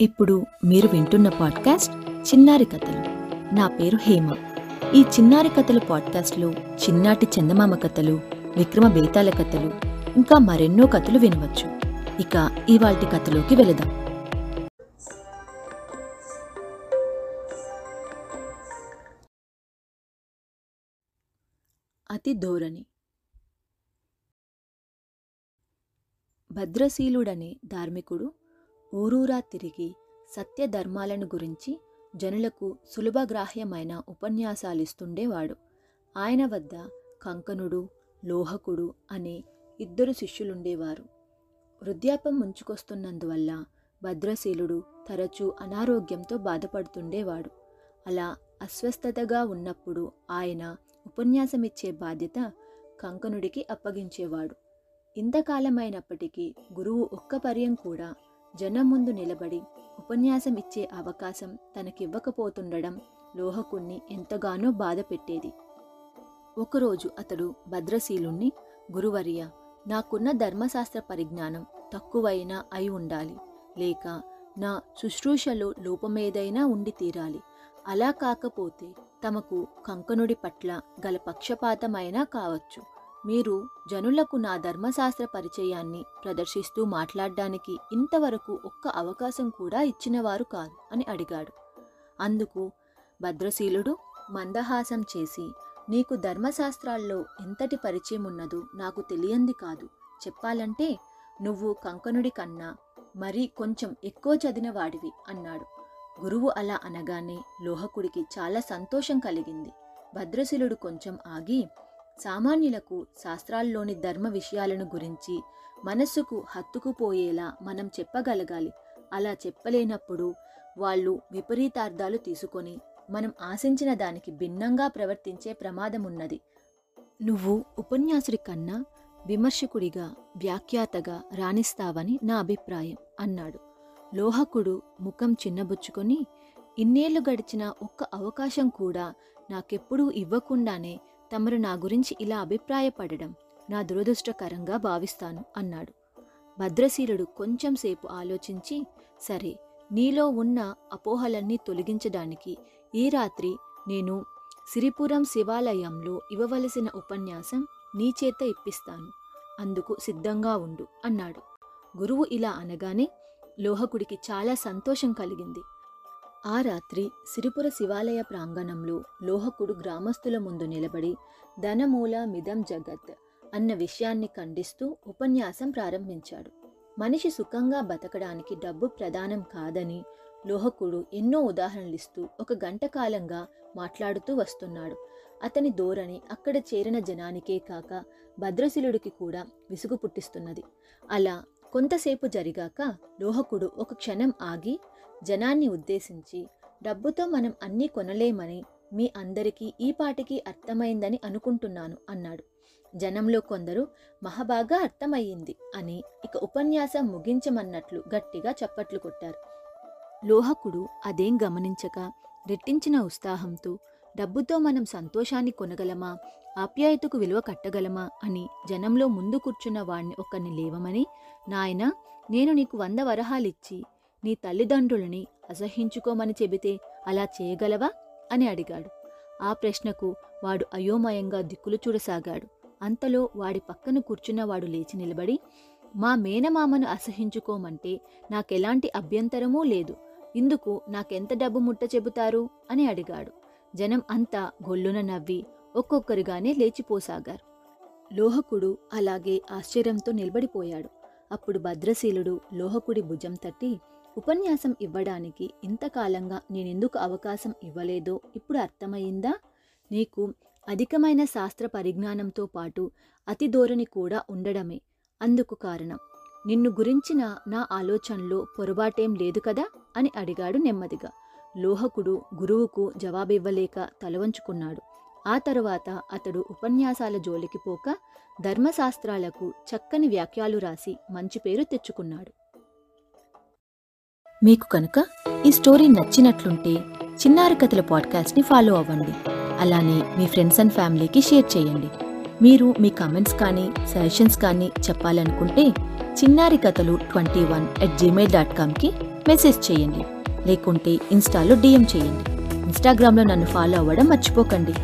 ఇప్పుడు మీరు వింటున్న పాడ్కాస్ట్ చిన్నారి కథలు. నా పేరు హేమ. ఈ చిన్నారి కథలు పాడ్కాస్ట్లో చిన్నాటి చందమామ కథలు విక్రమ బేతాల కథలు ఇంకా మరెన్నో కథలు వినవచ్చు. ఇక ఇవాల్టి కథలోకి వెళదాం. అతి ధోరణి. భద్రశీలుడనే ధార్మికుడు ఊరూరా తిరిగి సత్యధర్మాలను గురించి జనులకు సులభగ్రాహ్యమైన ఉపన్యాసాలిస్తుండేవాడు. ఆయన వద్ద కంకణుడు లోహకుడు అనే ఇద్దరు శిష్యులుండేవారు. వృద్ధాపం ముంచుకొస్తున్నందువల్ల భద్రశీలుడు తరచూ అనారోగ్యంతో బాధపడుతుండేవాడు. అలా అస్వస్థతగా ఉన్నప్పుడు ఆయన ఉపన్యాసమిచ్చే బాధ్యత కంకణుడికి అప్పగించేవాడు. ఇంతకాలమైనప్పటికీ గురువు ఒక్క పర్యం కూడా జనం ముందు నిలబడి ఉపన్యాసం ఇచ్చే అవకాశం తనకివ్వకపోతుండడం లోహకుణ్ణి ఎంతగానో బాధ పెట్టేది ఒకరోజు అతడు భద్రశీలుణ్ణి గురువర్య నాకున్న ధర్మశాస్త్ర పరిజ్ఞానం తక్కువైనా అయి ఉండాలి. లేక నా శుశ్రూషలో లోపమేదైనా ఉండి తీరాలి. అలా కాకపోతే తమకు కంకణుడి పట్ల గల పక్షపాతమైనా కావచ్చు. మీరు జనులకు నా ధర్మశాస్త్ర పరిచయాన్ని ప్రదర్శిస్తూ మాట్లాడడానికి ఇంతవరకు ఒక్క అవకాశం కూడా ఇచ్చినవారు కాదు అని అడిగాడు. అందుకు భద్రశీలుడు మందహాసం చేసి నీకు ధర్మశాస్త్రాల్లో ఎంతటి పరిచయం ఉన్నదో నాకు తెలియంది కాదు. చెప్పాలంటే నువ్వు కంకణుడి కన్నా మరీ కొంచెం ఎక్కువ చదివిన వాడివి అన్నాడు. గురువు అలా అనగానే లోహకుడికి చాలా సంతోషం కలిగింది. భద్రశీలుడు కొంచెం ఆగి సామాన్యులకు శాస్త్రాల్లోని ధర్మ విషయాలను గురించి మనస్సుకు హత్తుకుపోయేలా మనం చెప్పగలగాలి. అలా చెప్పలేనప్పుడు వాళ్ళు విపరీతార్థాలు తీసుకొని మనం ఆశించిన దానికి భిన్నంగా ప్రవర్తించే ప్రమాదమున్నది. నువ్వు ఉపన్యాసుడి కన్నా విమర్శకుడిగా వ్యాఖ్యాతగా రాణిస్తావని నా అభిప్రాయం అన్నాడు. లోహకుడు ముఖం చిన్నబుచ్చుకొని ఇన్నేళ్ళు గడిచిన ఒక్క అవకాశం కూడా నాకెప్పుడూ ఇవ్వకుండానే తమరు నా గురించి ఇలా అభిప్రాయపడడం నా దురదృష్టకరంగా భావిస్తాను అన్నాడు. భద్రశీలుడు కొంచెంసేపు ఆలోచించి సరే నీలో ఉన్న అపోహలన్నీ తొలగించడానికి ఈ రాత్రి నేను సిరిపురం శివాలయంలో ఇవ్వవలసిన ఉపన్యాసం నీ చేత ఇప్పిస్తాను అందుకు సిద్ధంగా ఉండు అన్నాడు. గురువు ఇలా అనగానే లోహకుడికి చాలా సంతోషం కలిగింది. ఆ రాత్రి సిరిపుర శివాలయ ప్రాంగణంలో లోహకుడు గ్రామస్తుల ముందు నిలబడి ధనమూల మిదం జగత్ అన్న విషయాన్ని ఖండిస్తూ ఉపన్యాసం ప్రారంభించాడు. మనిషి సుఖంగా బతకడానికి డబ్బు ప్రధానం కాదని లోహకుడు ఎన్నో ఉదాహరణలిస్తూ ఒక గంట కాలంగా మాట్లాడుతూ వస్తున్నాడు. అతని ధోరణి అక్కడ చేరిన జనానికే కాక భద్రశిలుడికి కూడా విసుగు పుట్టిస్తున్నది. అలా కొంతసేపు జరిగాక లోహకుడు ఒక క్షణం ఆగి జనాన్ని ఉద్దేశించి డబ్బుతో మనం అన్నీ కొనలేమని మీ అందరికీ ఈ పాటికి అర్థమైందని అనుకుంటున్నాను అన్నాడు. జనంలో కొందరు మహాబాగా అర్థమయ్యింది అని ఇక ఉపన్యాసం ముగించమన్నట్లు గట్టిగా చప్పట్లు కొట్టారు. లోహకుడు అదేం గమనించక రెట్టించిన ఉత్సాహంతో డబ్బుతో మనం సంతోషాన్ని కొనగలమా? ఆప్యాయతకు విలువ కట్టగలమా అని జనంలో ముందు కూర్చున్న వాణ్ణి ఒకరిని లేవమని నాయన నేను నీకు వంద వరహాలిచ్చి నీ తల్లిదండ్రులని అసహించుకోమని చెబితే అలా చేయగలవా? అని అడిగాడు. ఆ ప్రశ్నకు వాడు అయోమయంగా దిక్కులు చూడసాగాడు. అంతలో వాడి పక్కన కూర్చున్నవాడు లేచి నిలబడి మా మేనమామను అసహించుకోమంటే నాకెలాంటి అభ్యంతరమూ లేదు. ఇందుకు నాకెంత డబ్బు ముట్ట చెబుతారు? అని అడిగాడు. జనం అంతా గొల్లున నవ్వి ఒక్కొక్కరుగానే లేచిపోసాగారు లోహకుడు అలాగే ఆశ్చర్యంతో నిలబడిపోయాడు. అప్పుడు భద్రశీలుడు లోహకుడి భుజం తట్టి ఉపన్యాసం ఇవ్వడానికి ఇంతకాలంగా నేనెందుకు అవకాశం ఇవ్వలేదో ఇప్పుడు అర్థమయ్యిందా నీకు అధికమైన శాస్త్ర పరిజ్ఞానంతో పాటు అతి ధోరణి కూడా ఉండడమే. అందుకు కారణం నిన్ను గురించిన నా ఆలోచనలో పొరపాటేం లేదు కదా? అని అడిగాడు నెమ్మదిగా. లోహకుడు గురువుకు జవాబివ్వలేక తలవంచుకున్నాడు. ఆ తరువాత అతడు ఉపన్యాసాల జోలికి పోక ధర్మశాస్త్రాలకు చక్కని వ్యాఖ్యాలు రాసి మంచి పేరు తెచ్చుకున్నాడు. మీకు కనుక ఈ స్టోరీ నచ్చినట్లుంటే చిన్నారి కథల పాడ్కాస్ట్ని ఫాలో అవ్వండి. అలానే మీ ఫ్రెండ్స్ అండ్ ఫ్యామిలీకి షేర్ చేయండి. మీరు మీ కామెంట్స్ కానీ సజెషన్స్ కానీ చెప్పాలనుకుంటే చిన్నారి కథలు twenty one at Gmail dot కామ్కి message చేయండి. లేకుంటే ఇన్స్టాలో డిఎం చేయండి. ఇన్స్టాగ్రామ్లో నన్ను ఫాలో అవ్వడం మర్చిపోకండి.